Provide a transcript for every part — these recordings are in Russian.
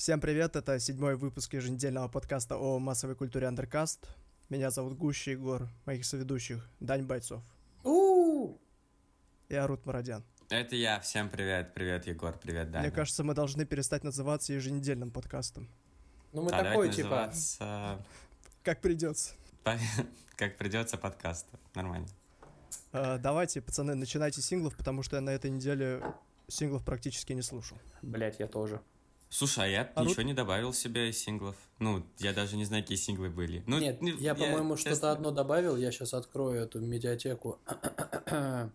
Всем привет, это седьмой выпуск еженедельного подкаста о массовой культуре Андеркаст. Меня зовут Гуща Егор, моих соведущих Дань Бойцов у и Арут Марадян. Это я. Всем привет. Привет, Егор. Привет, Даня. Мне кажется, мы должны перестать называться еженедельным подкастом. Ну, мы А такой, типа... называться, Как придется. Как придется подкаст. Нормально. А, давайте, пацаны, начинайте синглов, потому что я на этой неделе синглов практически не слушал. Блять, я тоже. Слушай, а я А ничего не добавил себе из синглов. Ну, я даже не знаю, какие синглы были. Ну, Нет, не- я, по-моему, честно- что-то одно добавил. Я сейчас открою эту медиатеку.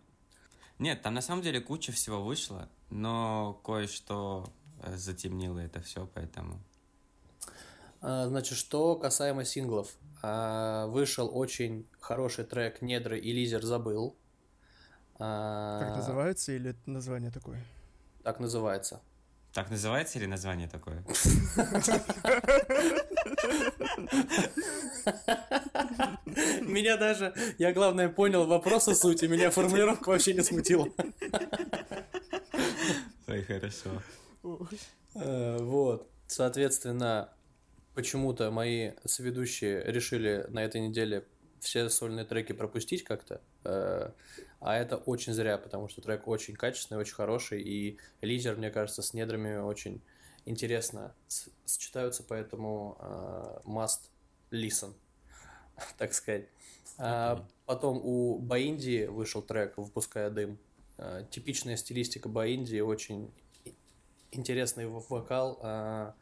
Нет, там на самом деле куча всего вышло, но кое-что э, затемнило это все, поэтому... А, Значит, что касаемо синглов. А, Вышел очень хороший трек «Недры» и «Лизер забыл». А, Как называется или это название такое? Так называется. Так называется или название такое? Меня даже, я главное понял вопрос о сути, меня формулировка вообще не смутила. Ой, хорошо. Э, Вот, соответственно, почему-то мои соведущие решили на этой неделе все сольные треки пропустить как-то, э, а это очень зря, потому что трек очень качественный, очень хороший, и лизер, мне кажется, с недрами очень интересно сочетаются, поэтому э, must listen, так сказать. А Окей. потом у Баинди вышел трек «Выпуская дым». Э, Типичная стилистика Баинди, очень интересный вокал, а,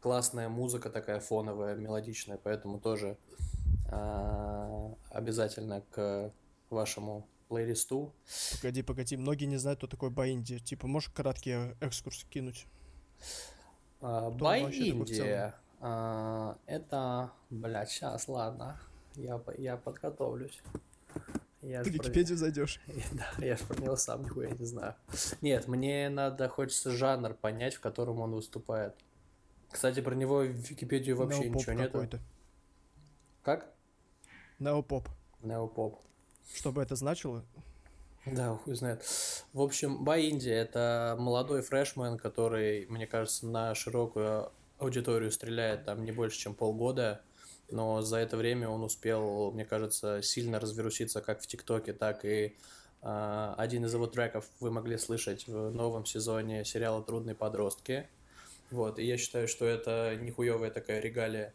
классная музыка такая фоновая, мелодичная, поэтому тоже а, обязательно к вашему плейлисту. Погоди, погоди, многие не знают, кто такой Баинди. Типа, можешь краткий экскурс кинуть? А, в Бай-Индия. а, Это, блядь, сейчас, ладно, я, я подготовлюсь. Я Ты в про- Википедию зайдешь. Да, я же про него сам нихуя не знаю. Нет, мне надо, хочется жанр понять, в котором он выступает. Кстати, про него в Википедию вообще Неопоп ничего нету. Как? Неопоп. Неопоп. Что бы это значило? Да, хуй знает. В общем, Бай-Инди — это молодой фрешмен, который, мне кажется, на широкую аудиторию стреляет там не больше, чем полгода. Но за это время он успел, мне кажется, сильно разверуситься как в ТикТоке, так и а, один из его треков вы могли слышать в новом сезоне сериала «Трудные подростки». Вот, и я считаю, что это нихуевая такая регалия,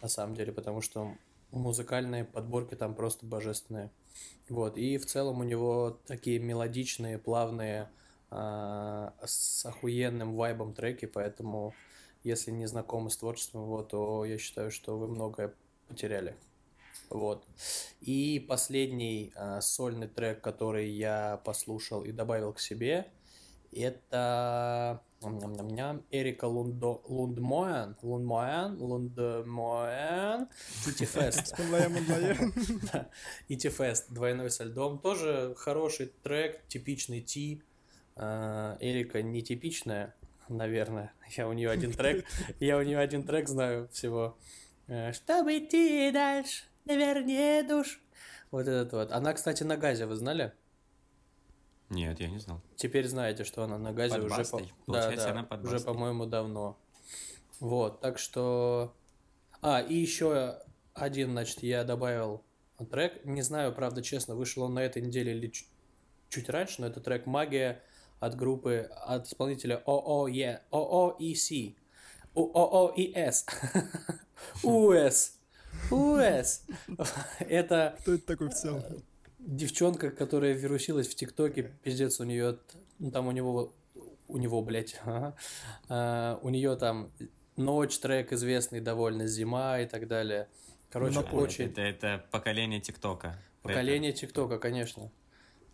на самом деле, потому что музыкальные подборки там просто божественные. Вот, и в целом у него такие мелодичные, плавные, а, с охуенным вайбом треки, поэтому если не знакомы с творчеством его, то я считаю, что вы многое потеряли. Вот. И последний а, сольный трек, который я послушал и добавил к себе, это Эрика Лундо, Лундмоен, Лундмоен, Лундмоен, Итифест. Млая, млая. Да, Ити Фест, двойной со льдом. Тоже хороший трек, типичный Ти. А, Эрика нетипичная, наверное. Я у нее один трек, я у нее один трек знаю всего. Э, Чтобы идти дальше, наверное, душ. Вот этот вот. Она, кстати, на газе, вы знали? Нет, я не знал. Теперь знаете, что она на газе Под уже, Бастой? по... Получается, да, да, она под уже, по-моему, давно. Вот, так что... А, и еще один, значит, я добавил трек. Не знаю, правда, честно, вышел он на этой неделе или чуть, чуть раньше, но это трек «Магия» от группы, от исполнителя ООЕ, ООИС, ООИС, УС, УС. Это Кто это такой в целом? Девчонка, которая вирусилась в ТикТоке, пиздец, у нее, ну там у него, у него, блядь, ага, а, у нее там ночь, трек известный довольно, зима и так далее. Короче, Напой. очень... Это, это поколение ТикТока. Поколение ТикТока, конечно.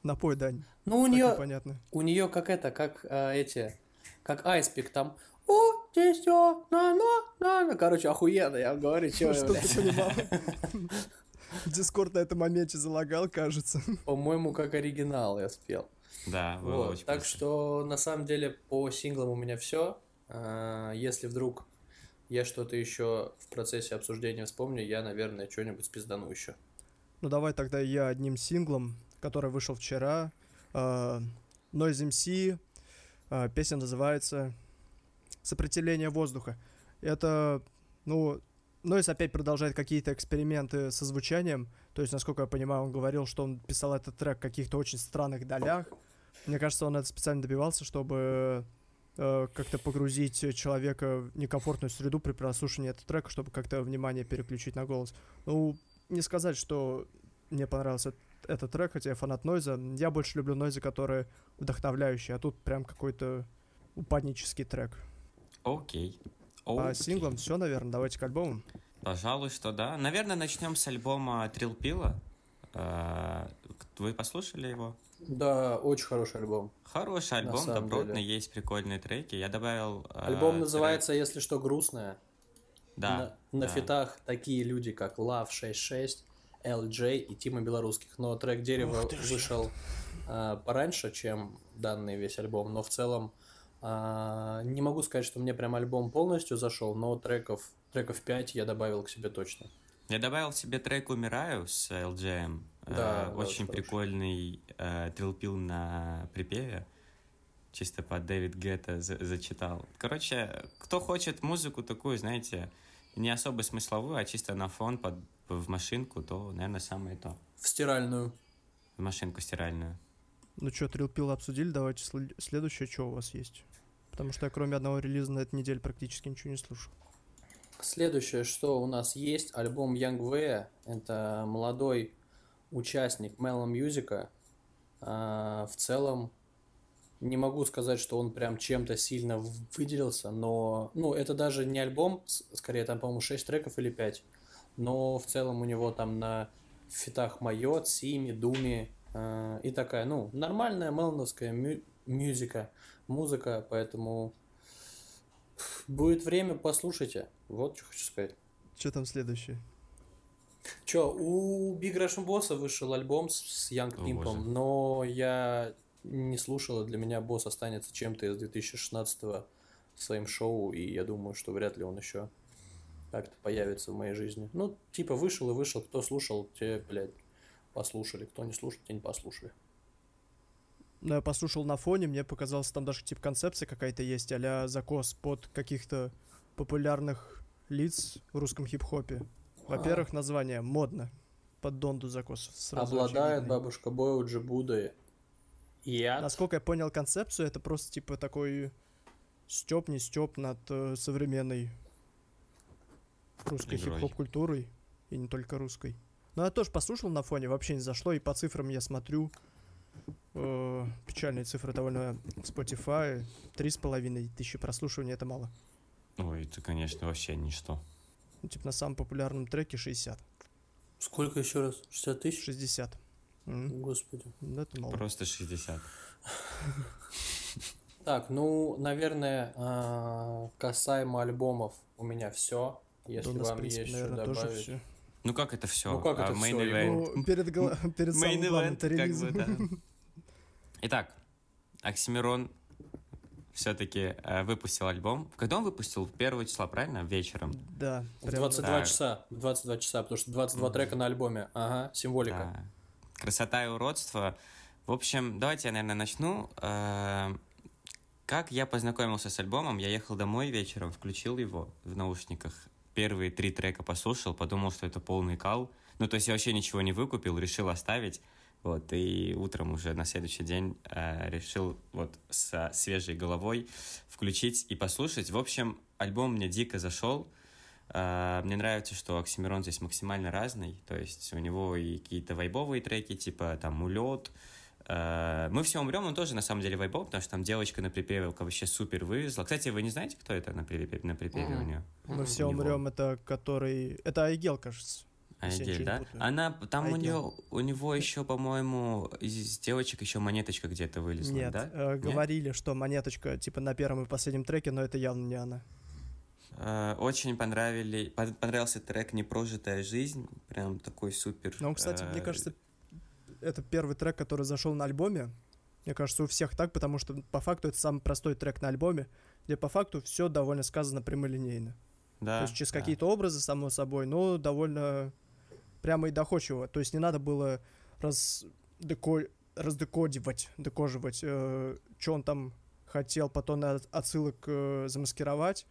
Напой, Дань. Ну, у нее, непонятно. у нее как это, как а, эти, как Айспик там. О, здесь всё, на, на, на. Короче, охуенно, я вам говорю, Ну, что ты понимал? Дискорд на этом моменте залагал, кажется. По-моему, как оригинал я спел. Да, было Вот, очень так быстро. что на самом деле по синглам у меня все. Если вдруг я что-то еще в процессе обсуждения вспомню, я, наверное, что-нибудь спиздану еще. Ну давай тогда я одним синглом, который вышел вчера. э, Noise MC. э, Песня называется сопротивление воздуха. Это, ну, Нойс опять продолжает какие-то эксперименты со звучанием. То есть, насколько я понимаю, он говорил, что он писал этот трек в каких-то очень странных долях. Мне кажется, он это специально добивался, чтобы э, как-то погрузить человека в некомфортную среду при прослушивании этого трека, чтобы как-то внимание переключить на голос. Ну, не сказать, что мне понравился этот трек, хотя я фанат Нойза. Я больше люблю Нойза, которые вдохновляющие, а тут прям какой-то упаднический трек. Окей. По синглам все, наверное. Давайте к альбому. Пожалуй, что да. Наверное, начнем с альбома Трилпила. Вы послушали его? Да, очень хороший альбом. Хороший альбом, добротный, деле. есть прикольные треки. Я добавил... э, Альбом трек- называется, если что, грустное. Да. На, на да. фитах такие люди, как Love 66, LJ и Тима Белорусских. Но трек Дерево вышел а, пораньше, чем данный весь альбом. Но в целом а, не могу сказать, что мне прям альбом полностью зашел, но треков, треков 5 я добавил к себе точно. Я добавил себе трек «Умираю» с LJM. Э, Да, да, очень прикольный э, трилпил на припеве. Чисто под Дэвид Гетта за- зачитал. Короче, кто хочет музыку такую, знаете, не особо смысловую, а чисто на фон под, в машинку, то, наверное, самое то. В стиральную. В машинку стиральную. Ну что, Трилпил обсудили, давайте сл- следующее, что у вас есть. Потому что я кроме одного релиза на этой неделе практически ничего не слушал. Следующее, что у нас есть, альбом Young Way. Это молодой участник Mellow Music. А, в целом, не могу сказать, что он прям чем-то сильно выделился, но, ну, это даже не альбом, скорее там, по-моему, 6 треков или 5, но в целом у него там на фитах Майот, Сими, Думи а, и такая, ну, нормальная мелновская мю- мюзика, музыка, поэтому будет время, послушайте. Вот что хочу сказать. Что там следующее? Чё, у Big Russian Boss вышел альбом с- с Young Pimp'ом, но я не слушал, и для меня босс останется чем-то из 2016 своим шоу, и я думаю, что вряд ли он еще как-то появится в моей жизни. Ну, типа, вышел и вышел, кто слушал, те, блядь, послушали, кто не слушал, те не послушали. Ну, я послушал на фоне, мне показалось, там даже типа концепция какая-то есть, а закос под каких-то популярных лиц в русском хип-хопе. Во-первых, название модно. Под Донду закос. сразу Обладает очевидный. бабушка Бой Джибудой. Я Насколько я понял концепцию, это просто типа такой степ, не степ над э, современной русской хип-хоп культурой. И не только русской. Ну, я тоже послушал на фоне, вообще не зашло. И по цифрам я смотрю. Э, печальные цифры довольно в Spotify. Три с половиной тысячи прослушиваний, это мало. Ой, это, конечно, вообще ничто. Ну, типа на самом популярном треке 60. Сколько еще раз? 60 тысяч? 60. М, Господи. Ну, это мало. Просто 60. Так, ну, наверное, а, касаемо альбомов у меня все. Да Если вам есть что добавить. Все. Ну как это все? Ну, как это всё? Ну, перед, гла- перед самым главным как бы, да. Итак, Оксимирон все-таки выпустил альбом. Когда он выпустил? Первого числа, правильно? Вечером. Да. В прям 22 Так. часа. В 22 часа, потому что 22 трека на альбоме. Ага, символика. Да. Красота и уродство. В общем, давайте я, наверное, начну. Э, Как я познакомился с альбомом? Я ехал домой вечером, включил его в наушниках. Первые три трека послушал, подумал, что это полный кал. Ну, то есть я вообще ничего не выкупил, решил оставить. Вот, и утром уже на следующий день э, решил вот со свежей головой включить и послушать. В общем, альбом мне дико зашел. Э, Мне нравится, что Оксимирон здесь максимально разный, то есть у него и какие-то вайбовые треки, типа там «Улет», «Мы все умрем», он тоже на самом деле вайбов, потому что там девочка на припеве вообще супер вывезла. Кстати, вы не знаете, кто это на припеве, на припеве у нее? Мы все у него. умрем, это который... Это Айгел, кажется. Айгель, да? Она, там у, Айгел. нее, у него еще, по-моему, из девочек еще монеточка где-то вылезла, Нет, да? э, Нет? говорили, что монеточка типа на первом и последнем треке, но это явно не она. Э, Очень понравили, пон- понравился трек «Непрожитая жизнь», прям такой супер. Но он, кстати, мне э, кажется, это первый трек, который зашел на альбоме. Мне кажется, у всех так, потому что по факту это самый простой трек на альбоме, где по факту все довольно сказано прямолинейно. да, То есть через да. какие-то образы, само собой, но довольно прямо и доходчиво. То есть не надо было раз раздекодивать, декоживать, что он там хотел потом от- отсылок э, замаскировать.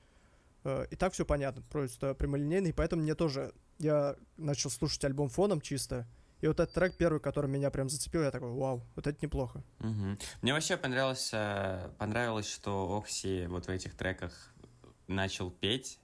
Э, и так все понятно, просто прямолинейный, поэтому мне тоже... Я начал слушать альбом фоном чисто, и вот этот трек первый, который меня прям зацепил, я такой, вау, вот это неплохо. Мгм. Мне вообще понравилось, э, понравилось, что Окси вот в этих треках начал петь.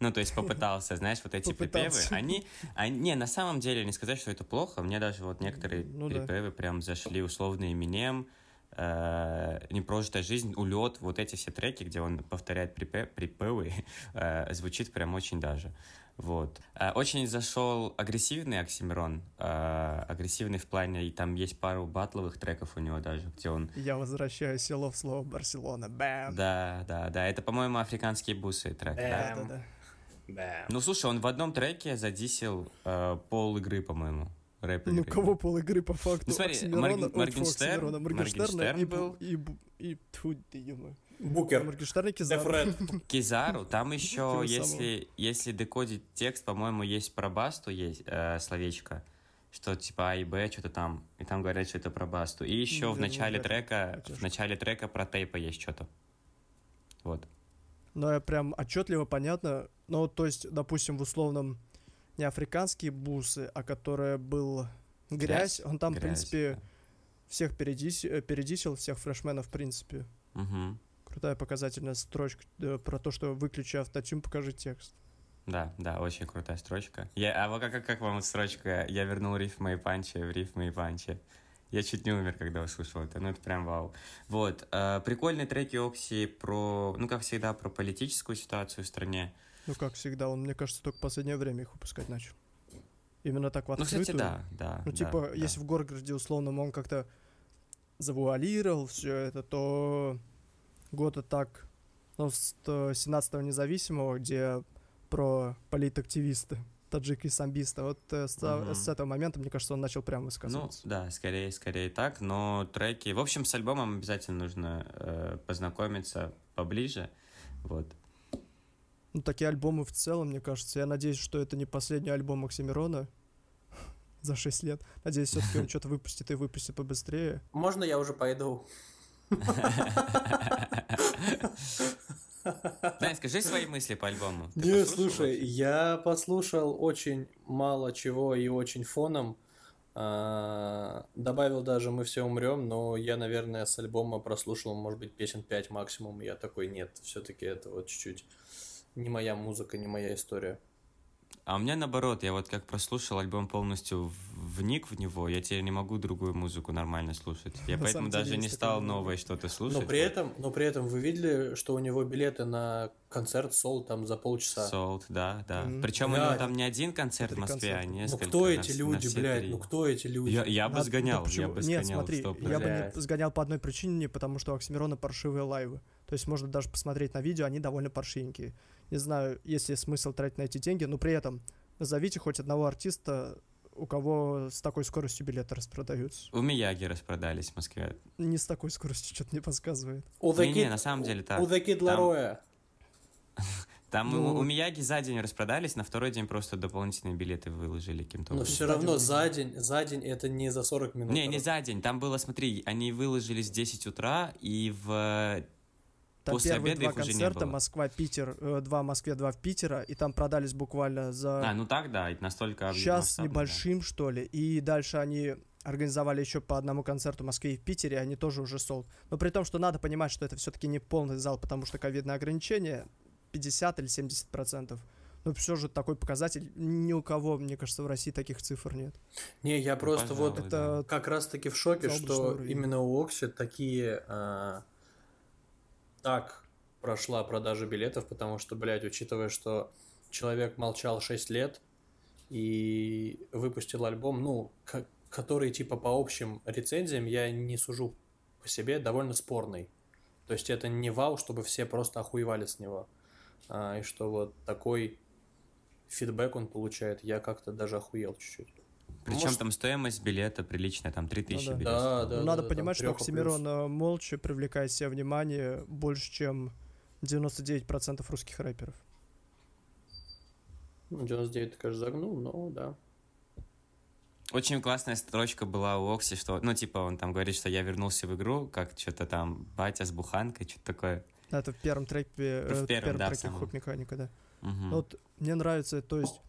Ну, то есть попытался, знаешь, вот эти припевы. Попытался. Они, они, не, на самом деле, не сказать, что это плохо. Мне даже вот некоторые Ну да. припевы прям зашли, условно, Eminem, э, непрожитая жизнь, улет, вот эти все треки, где он повторяет припе- припевы, э, звучит прям очень даже. Вот. Э, Очень зашел агрессивный Оксимирон. э, Агрессивный в плане, и там есть пару батловых треков у него даже, где он Я возвращаю село в слово Барселона. Бэм. да, да, да. Это, по-моему, африканские бусы трек, да? Да, да, да. Бэм. Ну, слушай, он в одном треке задисил э, пол игры, по-моему. Рэп Ну, кого пол игры по факту? Ну, смотри, Оксимирона- Моргенштерн- Моргенштерн и, бу- был. и, бу- и, тьфу, ты. Букер. Моргенштерн и Кизару. Кизару, там еще, если, если декодить текст, по-моему, есть про басту есть э, словечко, что типа А и Б, что-то там, и там говорят, что это про басту. И еще Ну, в начале трека, в начале трека про тейпа есть что-то. Вот. Но я прям отчетливо понятно. Ну, то есть, допустим, в условном не африканские бусы, а которая был грязь, он там, в Грязь, принципе, всех передис- э, передисил, всех фрешменов, в принципе. да. Крутая показательная строчка э, про то, что выключи автотюн, покажи текст. Да, да, очень крутая строчка. Я, а вот как, как, как вам строчка? Я вернул рифмы и панчи в рифмы и панчи. Я чуть не умер, когда услышал это. Ну, это прям вау. Вот. э, прикольные треки Окси про, ну, как всегда, про политическую ситуацию в стране. Ну, как всегда, он, мне кажется, только в последнее время их выпускать начал. Именно так в Ну, открытую. кстати, да, да. Ну, да, типа, да. если в Горгороде, условно, он как-то завуалировал все это, то года так, ну, с 17-го независимого, где про политактивисты, таджики и самбисты, вот э, с, Мгм. с этого момента, мне кажется, он начал прям Ну, высказываться. да, скорее, скорее так, но треки... В общем, с альбомом обязательно нужно э, познакомиться поближе, вот. Ну, такие альбомы в целом, мне кажется. Я надеюсь, что это не последний альбом Оксимирона за 6 лет. Надеюсь, все-таки он что-то выпустит и выпустит побыстрее. Можно я уже пойду? Дань, скажи свои мысли по альбому. Ты Не, слушай, вообще? я послушал очень мало чего и очень фоном. А, Добавил даже «Мы все умрем», но я, наверное, с альбома прослушал, может быть, песен 5 максимум. Я такой, нет, все-таки это вот чуть-чуть не моя музыка, не моя история. А у меня наоборот, я вот как прослушал альбом полностью, вник в него, я теперь не могу другую музыку нормально слушать. Я На поэтому даже не стал новое что-то слушать. Но при этом, но при этом вы видели, что у него билеты на концерт Сол там за полчаса? Sold, да, да. Мгм. Причем у Блядь. него там не один концерт в Москве, а концерта. Ну, несколько. ну кто на эти на люди, все блядь? три. Ну кто эти люди? Я, я бы Надо- сгонял, да я бы Нет, сгонял, смотри, 100%. я бы не сгонял по одной причине, потому что у Оксимирона паршивые лайвы. То есть можно даже посмотреть на видео, они довольно паршивенькие. Не знаю, есть ли смысл тратить на эти деньги, но при этом назовите хоть одного артиста, у кого с такой скоростью билеты распродаются. У Мияги распродались в Москве. Не с такой скоростью, что-то не подсказывает. У The Не-не, Kid- на самом деле так. У The Kid Там-. Там Ну- у, у Мияги за день распродались, на второй день просто дополнительные билеты выложили каким-то Но образом. все равно за день, за день это не за 40 минут. Не, не за день. Там было, смотри, они выложились в 10 утра, и в... Там После первые обеда два концерта. Москва-Питер, э, два в Москве, два в Питера, и там продались буквально за А, ну так, да, настолько... час с масштабно, да. небольшим, что ли. И дальше они организовали еще по одному концерту в Москве и в Питере, и они тоже уже солд. Но при том, что надо понимать, что это все-таки не полный зал, потому что ковидное ограничение 50 или 70 процентов. Но все же такой показатель, ни у кого, мне кажется, в России таких цифр нет. Не, я просто пожалуй, вот да. Это как раз таки в шоке, Заоблачный что уровень. именно у Окси такие а, так прошла продажа билетов, потому что, блядь, учитывая, что человек молчал 6 лет и выпустил альбом, ну, ко- который типа по общим рецензиям я не сужу по себе, довольно спорный. То есть это не вау, чтобы все просто охуевали с него. А, и что вот такой фидбэк он получает, я как-то даже охуел чуть-чуть. Причем Может- там стоимость билета приличная, там 3000 Ну да. билетов. Да, да, Ну, надо да, понимать, что Оксимирон э, молча привлекает себе внимание больше, чем 99% русских рэперов. Ну, 99 ты, конечно, загнул, но да. Очень классная строчка была у Окси, что, ну, типа, он там говорит, что я вернулся в игру, как что-то там батя с буханкой, что-то такое. Это в первом треке, э, в первом, да, в треке самом. Хоп Механика, да. Ну Вот мне нравится, то есть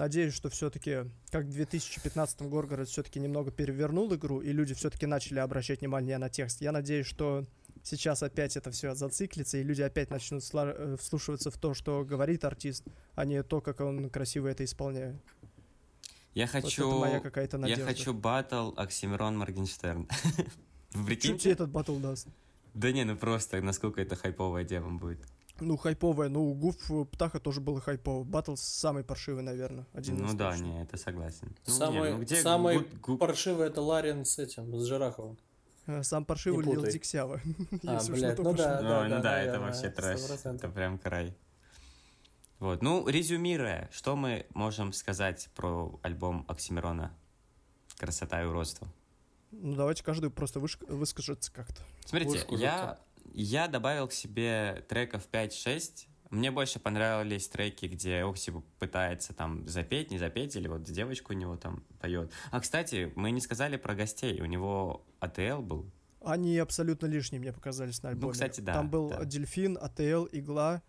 надеюсь, что все-таки, как в 2015 Горгород все-таки немного перевернул игру, и люди все-таки начали обращать внимание на текст. Я надеюсь, что сейчас опять это все зациклится, и люди опять начнут э, вслушиваться в то, что говорит артист, а не то, как он красиво это исполняет. Я Вот хочу... это моя какая-то Я надежда. хочу батл Оксимирон Моргенштерн. Вы Что прикиньте? тебе этот батл даст? Да не, ну просто, насколько это хайповая тема будет. Ну, хайповая, ну, у Гуф Птаха тоже было хайпово. Батл самый паршивый, наверное, один из Ну да, точно. не, это согласен. Ну, не, Самый, ну где самый гуд- гуд- паршивый это Ларин с этим, с Жирафовым. Э, Сам паршивый Не Лил. Диксява. А, блядь, то ну пошло. да. Ну, ну да, это вообще трэш. 100%. Это прям край. Вот, ну, резюмируя, что мы можем сказать про альбом Оксимирона «Красота и уродство»? Ну, давайте каждый просто выш- выскажется как-то. Смотрите, я, я добавил к себе треков 5-6. Мне больше понравились треки, где Окси пытается там запеть, не запеть, или вот девочку у него там поет. А, кстати, мы не сказали про гостей. У него АТЛ был. Они абсолютно лишние мне показались на альбоме. Ну, кстати, да, Там был да. Дельфин, АТЛ, Игла.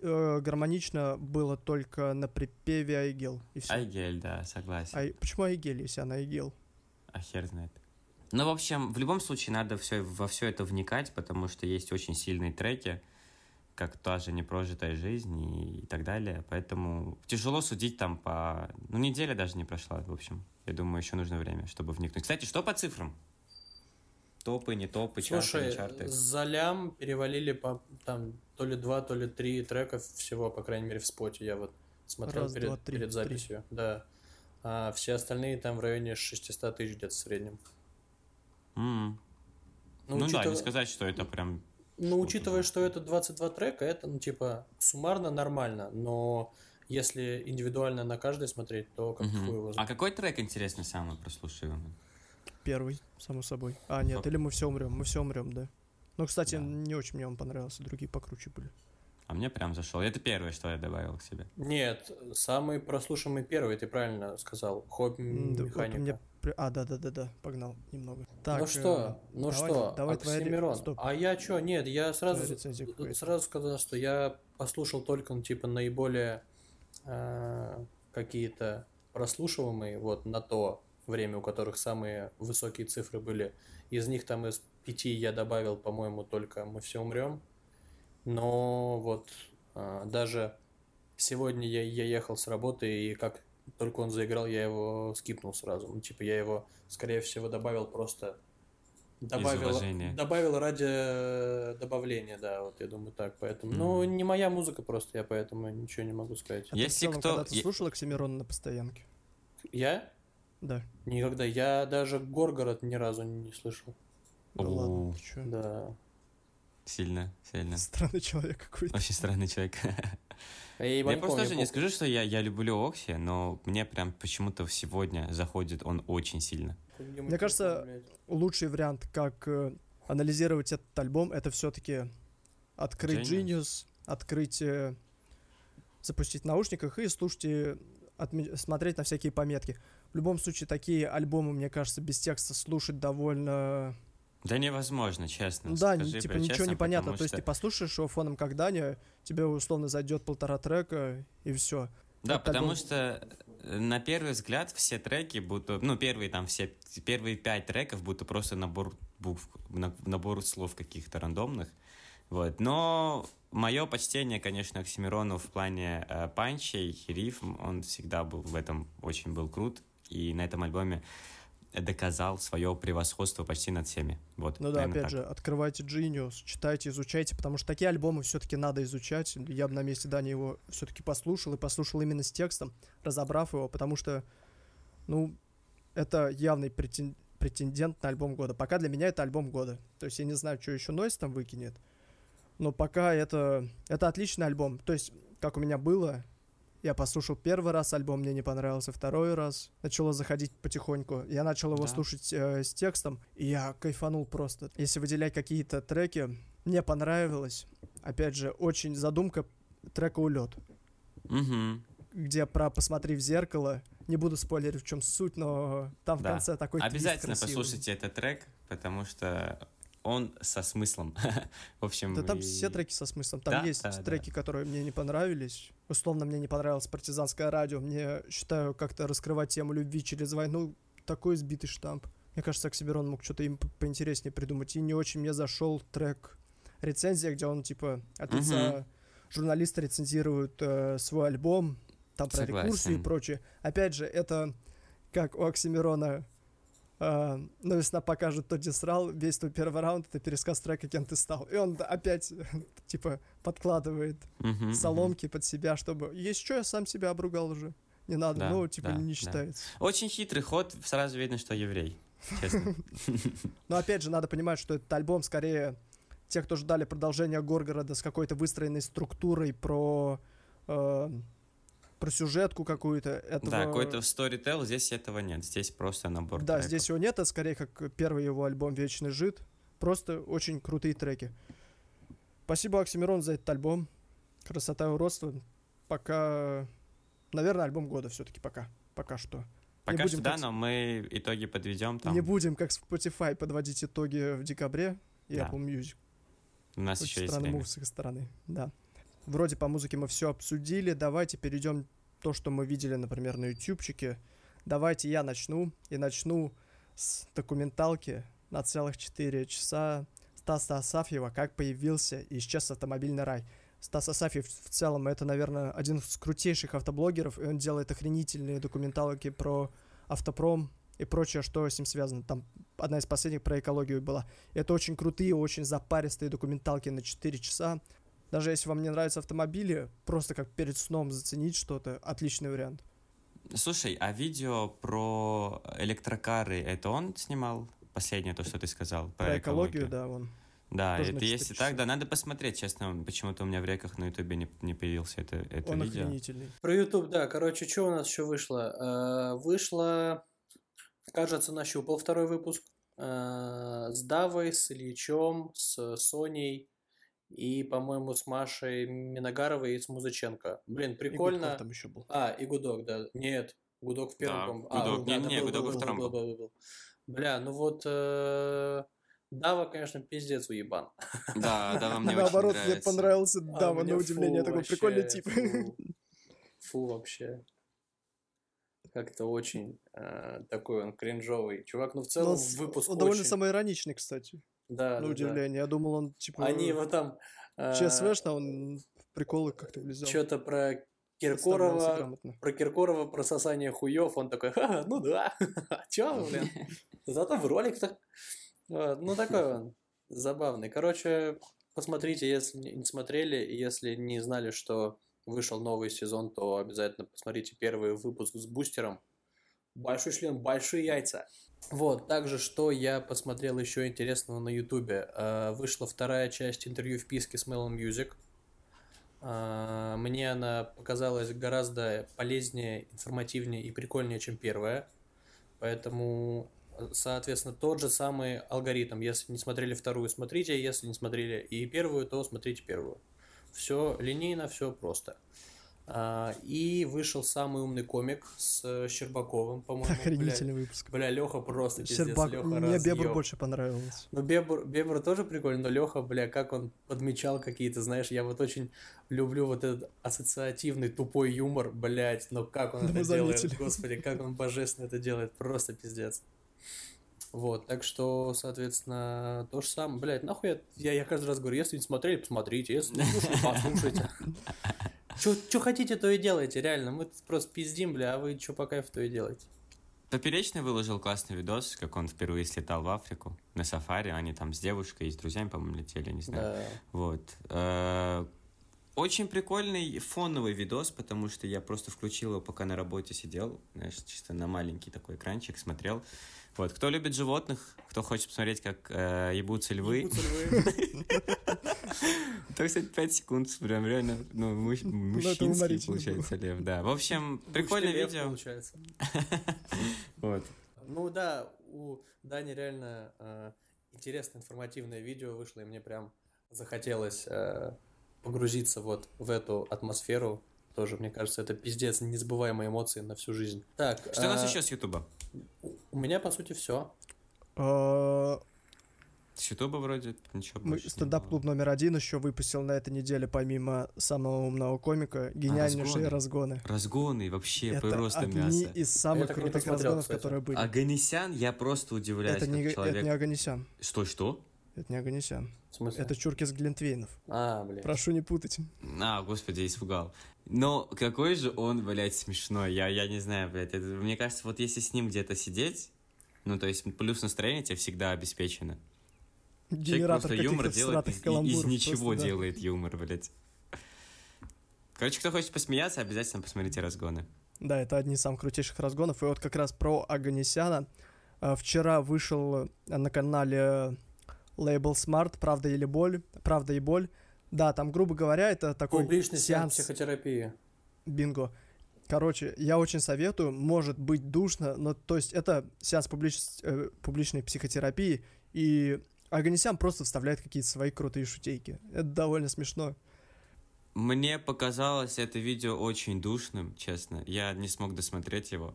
Э, гармонично было только на припеве Айгел. И все. Айгель, да, согласен. Ай- Почему Айгель, если она Айгел? А хер знает. Ну, в общем, в любом случае надо все, во все это вникать, потому что есть очень сильные треки, как та же непрожитая жизнь и, и так далее. Поэтому тяжело судить там по... Ну, неделя даже не прошла, в общем. Я думаю, еще нужно время, чтобы вникнуть. Кстати, что по цифрам? Топы, не топы, чарты, Слушай, не чарты. за лям перевалили по там то ли два, то ли три трека всего, по крайней мере, в споте. Я вот смотрел Раз, перед, два, три, перед три. записью. Да. А все остальные там в районе 600 тысяч где-то в среднем. М. Ну, да, учитывая- не сказать, что это прям... Ну, учитывая, да. что это 22 трека, это, ну, типа, суммарно нормально, но если индивидуально на каждый смотреть, то как хуй его А какой трек интересный самый прослушиваемый? Первый, само собой. А, нет, или мы все умрем. Мы все умрем, да. Ну, кстати, Да. не очень мне он понравился, другие покруче были. А мне прям зашел. Это первое, что я добавил к себе. Нет, самый прослушиваемый первый, ты правильно сказал. Хобби да, вот механика. мне при- А, да, да, да, да, погнал немного. Так, ну что, э, ну давай- что, давай твоя Оксимирон. стоп. А я что, нет, я сразу, Твоя какая-то. сразу сказал, что я послушал только, ну, типа, наиболее э, какие-то прослушиваемые, вот, на то время, у которых самые высокие цифры были. Из них там из пяти я добавил, по-моему, только «Мы все умрем». Но вот э, даже сегодня я, я ехал с работы, и как только он заиграл, я его скипнул сразу. Ну, типа, я его, скорее всего, добавил просто... Добавил, добавил ради э, добавления, да, вот я думаю так, поэтому... Ну, Мгм. не моя музыка просто, я поэтому ничего не могу сказать. А ты в Если целом кто- когда-то я- слушал Оксимирона на постоянке? Я? Да. Никогда. Я даже Горгород ни разу не слышал. Да ладно, ты чё? Да. Сильно, сильно. Странный человек какой-то. Очень странный человек. Я просто тоже не скажу, что я, я люблю Окси, но мне прям почему-то сегодня заходит он очень сильно. Мне кажется, Лучший вариант, как э, анализировать этот альбом, это все-таки открыть Genius. Открыть, э, запустить в наушниках и слушать, отме- смотреть на всякие пометки. В любом случае, такие альбомы, мне кажется, без текста слушать довольно... Да невозможно, честно. Да, скажи типа ничего честно, не понятно. То есть ты послушаешь его фоном как Даня, тебе условно зайдет полтора трека, и все. Да, этот потому альбом- что э, на первый взгляд все треки будто, ну первые там все первые пять треков будто просто набор букв, на- набор слов каких-то рандомных, вот. Но мое почтение, конечно, Оксимирону в плане э, панчей, рифм, он всегда был в этом очень был крут, и на этом альбоме доказал свое превосходство почти над всеми. Вот. Ну да, опять так. же, открывайте Genius, читайте, изучайте, потому что такие альбомы все-таки надо изучать. Я бы на месте Дани его все-таки послушал, и послушал именно с текстом, разобрав его, потому что, ну, это явный претен- претендент на альбом года. Пока для меня это альбом года. То есть я не знаю, что еще Нойс там выкинет, но пока это, это отличный альбом. То есть, как у меня было, я послушал первый раз альбом, мне не понравился, второй раз начало заходить потихоньку. Я начал его Да. слушать э, с текстом, и я кайфанул просто. Если выделять какие-то треки, мне понравилось. Опять же, очень задумка трека «Улет», Мгм. где про «Посмотри в зеркало» Не буду спойлерить, в чем суть, но там в Да. конце такой Обязательно послушайте этот трек, потому что он со смыслом. В общем, Да там и- все треки со смыслом. Там Да, есть да, да. треки, которые мне не понравились. Условно, мне не понравилось партизанское радио. Мне, считаю, как-то раскрывать тему любви через войну такой сбитый штамп. Мне кажется, Оксимирон мог что-то им поинтереснее придумать. И не очень мне зашел трек рецензия, где он, типа, от лица журналиста рецензирует э, свой альбом, там про рекурсию и Согласен. прочее. Опять же, это как у Оксимирона «Но весна покажет, кто где срал», весь твой первый раунд — это пересказ трека «Кем ты стал». И он опять, типа, подкладывает соломки под себя, чтобы «Есть что, я сам себя обругал уже». Не надо, Да, ну, типа, да, не да. считается. Очень хитрый ход, сразу видно, что еврей. Честно. Но опять же, надо понимать, что этот альбом скорее те, кто ждали продолжения Горгорода с какой-то выстроенной структурой про, э, про сюжетку какую-то. Этого... Да, какой-то storytell, здесь этого нет. Здесь просто набор Да, треков. здесь его нет, это скорее как первый его альбом «Вечный жид». Просто очень крутые треки. Спасибо, Оксимирон, за этот альбом. Красота и уродство. Пока... Наверное, альбом года все-таки пока. Пока что. Пока будем что да, как- но мы итоги подведем там. Не будем, как в Spotify, подводить итоги в декабре и Да. Apple Music. У нас еще Очень есть странный время. мув с их стороны, да. Вроде по музыке мы все обсудили. Давайте перейдем то, что мы видели, например, на ютубчике. Давайте я начну. И начну с документалки на целых 4 часа Стаса Асафьева «Как появился и исчез автомобильный рай». Стас Асафьев в целом это, наверное, один из крутейших автоблогеров, и он делает охренительные документалки про автопром и прочее, что с ним связано. Там одна из последних про экологию была. Это очень крутые, очень запаристые документалки на 4 часа. Даже если вам не нравятся автомобили, просто как перед сном заценить что-то, отличный вариант. Слушай, а видео про электрокары, это он снимал? Последнее то, что ты сказал. Про, экологию, да, он. Да, Тоже это 4 если часа. так, да, надо посмотреть, честно, почему-то у меня в реках на ютубе не, не появился это, это он видео. охренительный. Про YouTube, да. Короче, что у нас еще вышло? Э, Вышло, кажется, нащупал второй выпуск э, с Давой, с Ильичом, с Соней и, по-моему, с Машей Миногаровой и с Музыченко. Блин, И прикольно. Гудков там еще был. А, и Гудок, да. Нет, Гудок в первом, Да, по-моему. Гудок- да, не- да, не, был, Гудок был, во был, втором был, был. был, был. Бля, ну вот э, Дава, конечно, пиздец уебан. Да, да, вам мне очень Наоборот, мне понравился А Дава, на удивление, такой вообще, прикольный тип. Фу, Фу, вообще. Как-то очень э, такой он кринжовый. Чувак, ну в целом он с- выпуск он довольно очень- самоироничный, кстати, Да, на да, да. удивление. Я думал, он, типа, Они его там... э, ЧСВшно, он в приколы как-то влезал. Что-то про Киркорова, про Киркорова, про сосание хуев, он такой, «Ха, ну да, а чё, блин, зато в ролик-то, Вот, ну такой он, забавный. Короче, посмотрите, если не смотрели, и если не знали, что вышел новый сезон, то обязательно посмотрите первый выпуск с бустером. Большой член, большие яйца. Вот, также, что я посмотрел еще интересного на Ютубе. Э, Вышла вторая часть интервью в писке с Melon Music. А, Мне она показалась гораздо полезнее, информативнее и прикольнее, чем первая. Поэтому, э, соответственно, тот же самый алгоритм. Если не смотрели вторую, смотрите. Если не смотрели и первую, то смотрите первую. Все линейно, все просто. А, И вышел самый умный комик с э, Щербаковым, по-моему. Бля, Охренительный выпуск. Бля, Леха просто пиздец. Щербак, Леха мне Бебр разъёб. больше понравился. Ну, Бебр, Бебр тоже прикольно, но Леха, бля, как он подмечал какие-то, знаешь, я вот очень люблю вот этот ассоциативный тупой юмор, блядь, но как он Да мы это делает, заметили. господи, как он божественно это делает, просто пиздец. Вот, так что, соответственно, то же самое, блядь, нахуй я, я, я каждый раз говорю, если не смотрели, посмотрите, если не слушали, послушайте. Что хотите, то и делайте, реально, мы просто пиздим, бля, а вы что по кайфу, то и делайте. Поперечный выложил классный видос, как он впервые слетал в Африку на сафари. Они там с девушкой и с друзьями, по-моему, летели, не знаю. Да. Вот. Э, Очень прикольный фоновый видос, потому что я просто включил его, пока на работе сидел, знаешь, чисто на маленький такой экранчик смотрел. Вот. Кто любит животных, кто хочет посмотреть, как э, ебутся львы, Ебутся львы. то, кстати, 5 секунд, прям реально, ну, мужч- мужчинский, получается, лев, да. В общем, прикольное видео. Получается. Вот. Ну да, у Дани реально э, интересное информативное видео вышло, и мне прям захотелось э, погрузиться вот в эту атмосферу, тоже, мне кажется, это пиздец, незабываемые эмоции на всю жизнь. Так, Что у нас а, еще с Ютуба? У меня, по сути, все. А, С Ютуба вроде ничего Мы стендап-клуб номер один еще выпустил на этой неделе, помимо самого умного комика, гениальнейшие разгоны. Разгоны вообще Это просто одни мясо. из самых крутых разгонов, кстати. которые были. Аганесян, я просто удивляюсь, это, не, человек... это не Аганесян. Что, что? Это не Аганесян. В смысле? Это Чуркис Глинтвейнов. А, блядь. Прошу не путать. А, господи, испугал. Но какой же он, блядь, смешной. Я, я не знаю, блядь. это- мне кажется, вот если с ним где-то сидеть, ну, то есть плюс настроение тебе всегда обеспечено. Человек Генератор просто юмор делает, из, из ничего просто, да. делает юмор, блядь. Короче, кто хочет посмеяться, обязательно посмотрите разгоны. Да, это одни из самых крутейших разгонов. И вот как раз про Аганесяна. А, Вчера вышел на канале лейбл Smart «Правда или боль». «Правда и боль». Да, там, грубо говоря, это такой Публичный сеанс психотерапии. бинго. Короче, я очень советую, может быть душно, но то есть это сеанс публич- э, публичной психотерапии, и Аганесян просто вставляет какие-то свои крутые шутейки. Это довольно смешно. Мне показалось это видео очень душным, честно. Я не смог досмотреть его.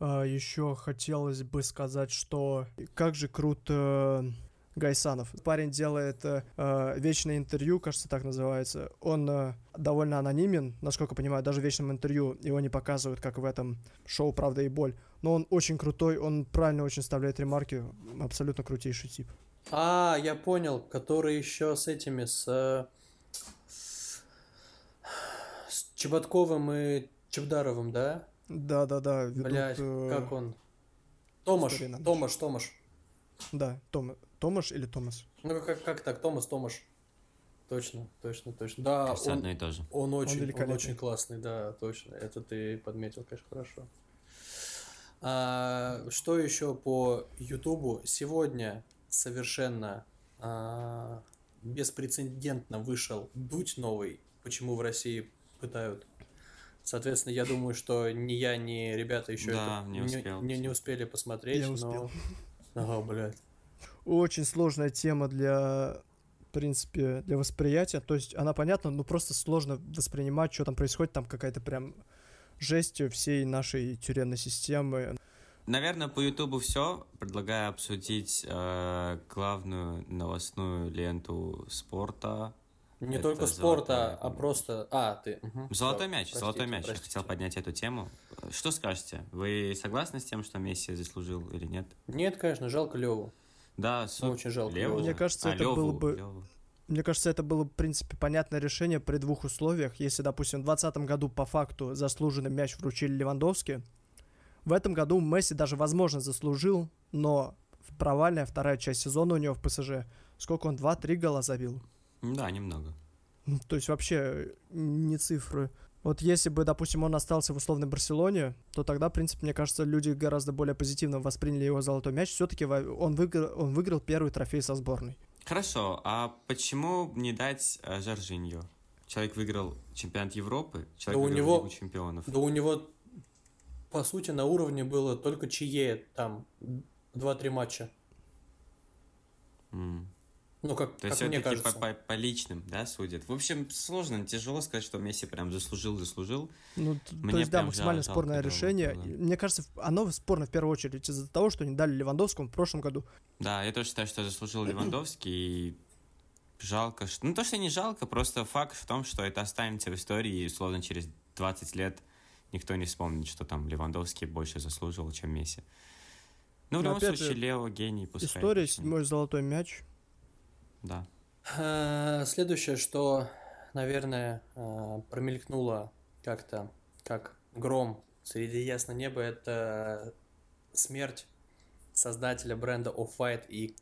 еще хотелось бы сказать, что как же круто Гайсанов. Парень делает э, э, вечное интервью, кажется, так называется. Он э, довольно анонимен, насколько понимаю, даже в вечном интервью его не показывают, как в этом шоу «Правда и боль». Но он очень крутой, он правильно очень вставляет ремарки, абсолютно крутейший тип. А, я понял, который еще с этими, с, э, с Чеботковым и Чебдаровым, да? Да-да-да, ведут... Блять, э, как он? Томаш, Томаш, Томаш. Да, Том... Томаш или Томас? Ну как, как так, Томас, Томаш. Точно, точно, точно. Да, Кажется, он, одно и то же. он очень, он великолепный. очень классный, да, точно. Это ты подметил, конечно, хорошо. А, что еще по Ютубу? Сегодня совершенно а, беспрецедентно вышел Дудь новый. Почему в России пытают? Соответственно, я думаю, что ни я, ни ребята еще Да, это не успел. не, не успели посмотреть. Я но- успел. Ага, блядь. Очень сложная тема для, в принципе, для восприятия. То есть она понятна, но просто сложно воспринимать, что там происходит. Там какая-то прям жесть всей нашей тюремной системы. Наверное, по Ютубу все. Предлагаю обсудить э, главную новостную ленту спорта. Не Это только спорта, а да. просто... А, ты... мгм, Золотой мяч, простите, золотой мяч. Я простите. хотел поднять эту тему. Что скажете? Вы согласны с тем, что Месси заслужил или нет? Нет, конечно, жалко Леву. Да, су- очень жалко Леву? Мне кажется, А, это было Леву, бы- Леву. Мне кажется, это было, в принципе, понятное решение при двух условиях. Если, допустим, в 2020 году по факту заслуженный мяч вручили Левандовски, в этом году Месси даже, возможно, заслужил, но провальная вторая часть сезона у него в ПСЖ. Сколько он? 2-3 гола забил? Да, немного. Ну, То есть вообще не цифры. Вот если бы, допустим, он остался в условной Барселоне, то тогда, в принципе, мне кажется, люди гораздо более позитивно восприняли его золотой мяч. Все-таки он выиграл, он выиграл первый трофей со сборной. Хорошо, а почему не дать э, Жоржиньо? Человек выиграл чемпионат Европы, человек у выиграл него- Лигу чемпионов. Да у него, по сути, на уровне было только чье там 2-3 матча. Ну, как, То есть как мне все-таки по, кажется. по- по личным, да, судят. В общем, сложно, тяжело сказать, что Месси прям заслужил, заслужил. Ну, т- то Мне есть, да, максимально спорное жалко решение. Да. Мне кажется, оно спорно в первую очередь из-за того, что не дали Левандовскому в прошлом году. Да, я тоже считаю, что заслужил Левандовский. И жалко, что... Ну, то, что не жалко, просто факт в том, что это останется в истории, и, условно, через 20 лет никто не вспомнит, что там Левандовский больше заслуживал, чем Месси. Ну, в Но любом случае, же, Лео гений, пускай. История, седьмой золотой мяч. Да. А, Следующее, что, наверное, а, промелькнуло как-то, как гром среди ясного неба, это смерть создателя бренда Off-White и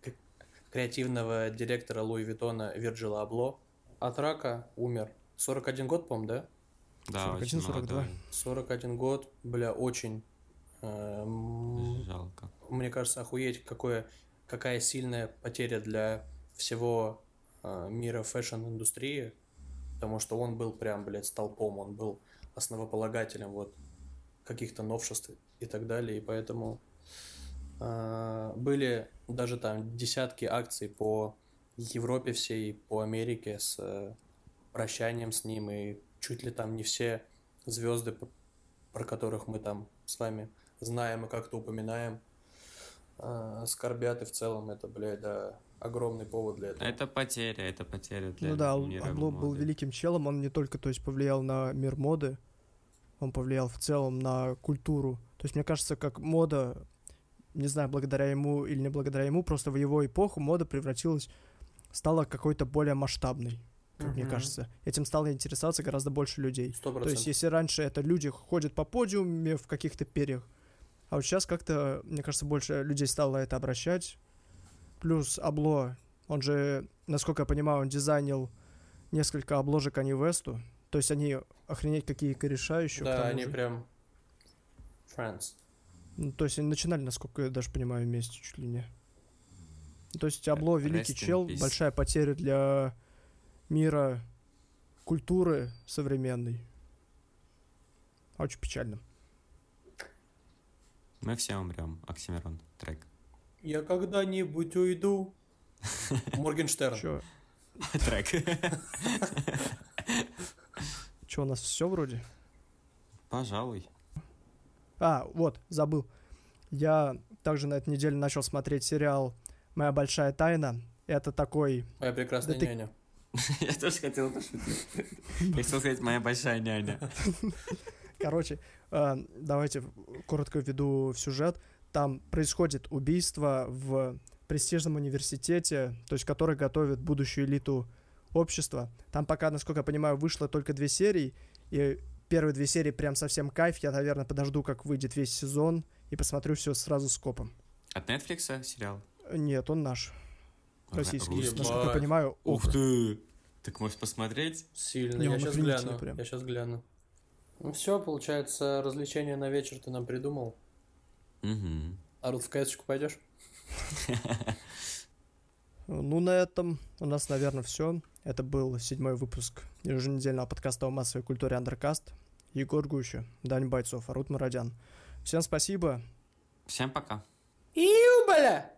креативного директора Луи Виттона Вирджила Абло. От рака умер. 41 год, по-моему, да? Да, 41, очень 42. молодой. 41 год, бля, очень. эм, Жалко. мне кажется, охуеть, какое, какая сильная потеря для всего э, мира фэшн-индустрии, потому что он был прям, блядь, столпом, он был основополагателем вот каких-то новшеств и так далее, и поэтому э, были даже там десятки акций по Европе всей, по Америке с э, прощанием с ним, и чуть ли там не все звезды, про которых мы там с вами знаем и как-то упоминаем, а, скорбят, и в целом это, блядь, да, огромный повод для этого. Это потеря, это потеря для Ну да, Абло был великим челом, он не только, то есть, повлиял на мир моды, он повлиял в целом на культуру. То есть, мне кажется, как мода, не знаю, благодаря ему или не благодаря ему, просто в его эпоху мода превратилась, стала какой-то более масштабной, как мне Мгм. кажется. Этим стало интересоваться гораздо больше людей. Сто То есть, если раньше это люди ходят по подиуме в каких-то перьях, а вот сейчас как-то, мне кажется, больше людей стало это обращать. Плюс Абло, он же, насколько я понимаю, он дизайнил несколько обложек Ани Весту. То есть они охренеть какие кореша еще. Да, они же. прям... Friends. Ну, то есть они начинали, насколько я даже понимаю, вместе чуть ли не. То есть Абло Rest великий чел, peace. большая потеря для мира культуры современной. Очень печально. Мы все умрем. Оксимирон, трек. Я когда-нибудь уйду. Моргенштерн. Чё, Трек. чё у нас все вроде? Пожалуй. А, вот, забыл. Я также на этой неделе начал смотреть сериал «Моя большая тайна». Это такой... Моя прекрасная Да ты- няня. Я тоже хотел пошутить. Я хотел сказать, моя большая няня. Короче, э, давайте коротко введу в сюжет. Там происходит убийство в престижном университете, то есть который готовит будущую элиту общества. Там пока, насколько я понимаю, вышло только две серии, и первые две серии прям совсем кайф. Я, наверное, подожду, как выйдет весь сезон, и посмотрю все сразу с копом. От Netflix сериал? Нет, он наш, российский. Русский. Насколько я понимаю, Ух ты! Так можешь посмотреть? Сильно. Не, я он сейчас гляну. прям. Я сейчас гляну. Ну все, получается, развлечение на вечер ты нам придумал. Угу. Арут в каечку пойдешь? Ну, на этом у нас, наверное, все. Это был седьмой выпуск еженедельного подкаста о массовой культуре Андеркаст. Егор Гуща, Дань Бойцов, Арут Мародян. Всем спасибо. Всем пока. Иубаля!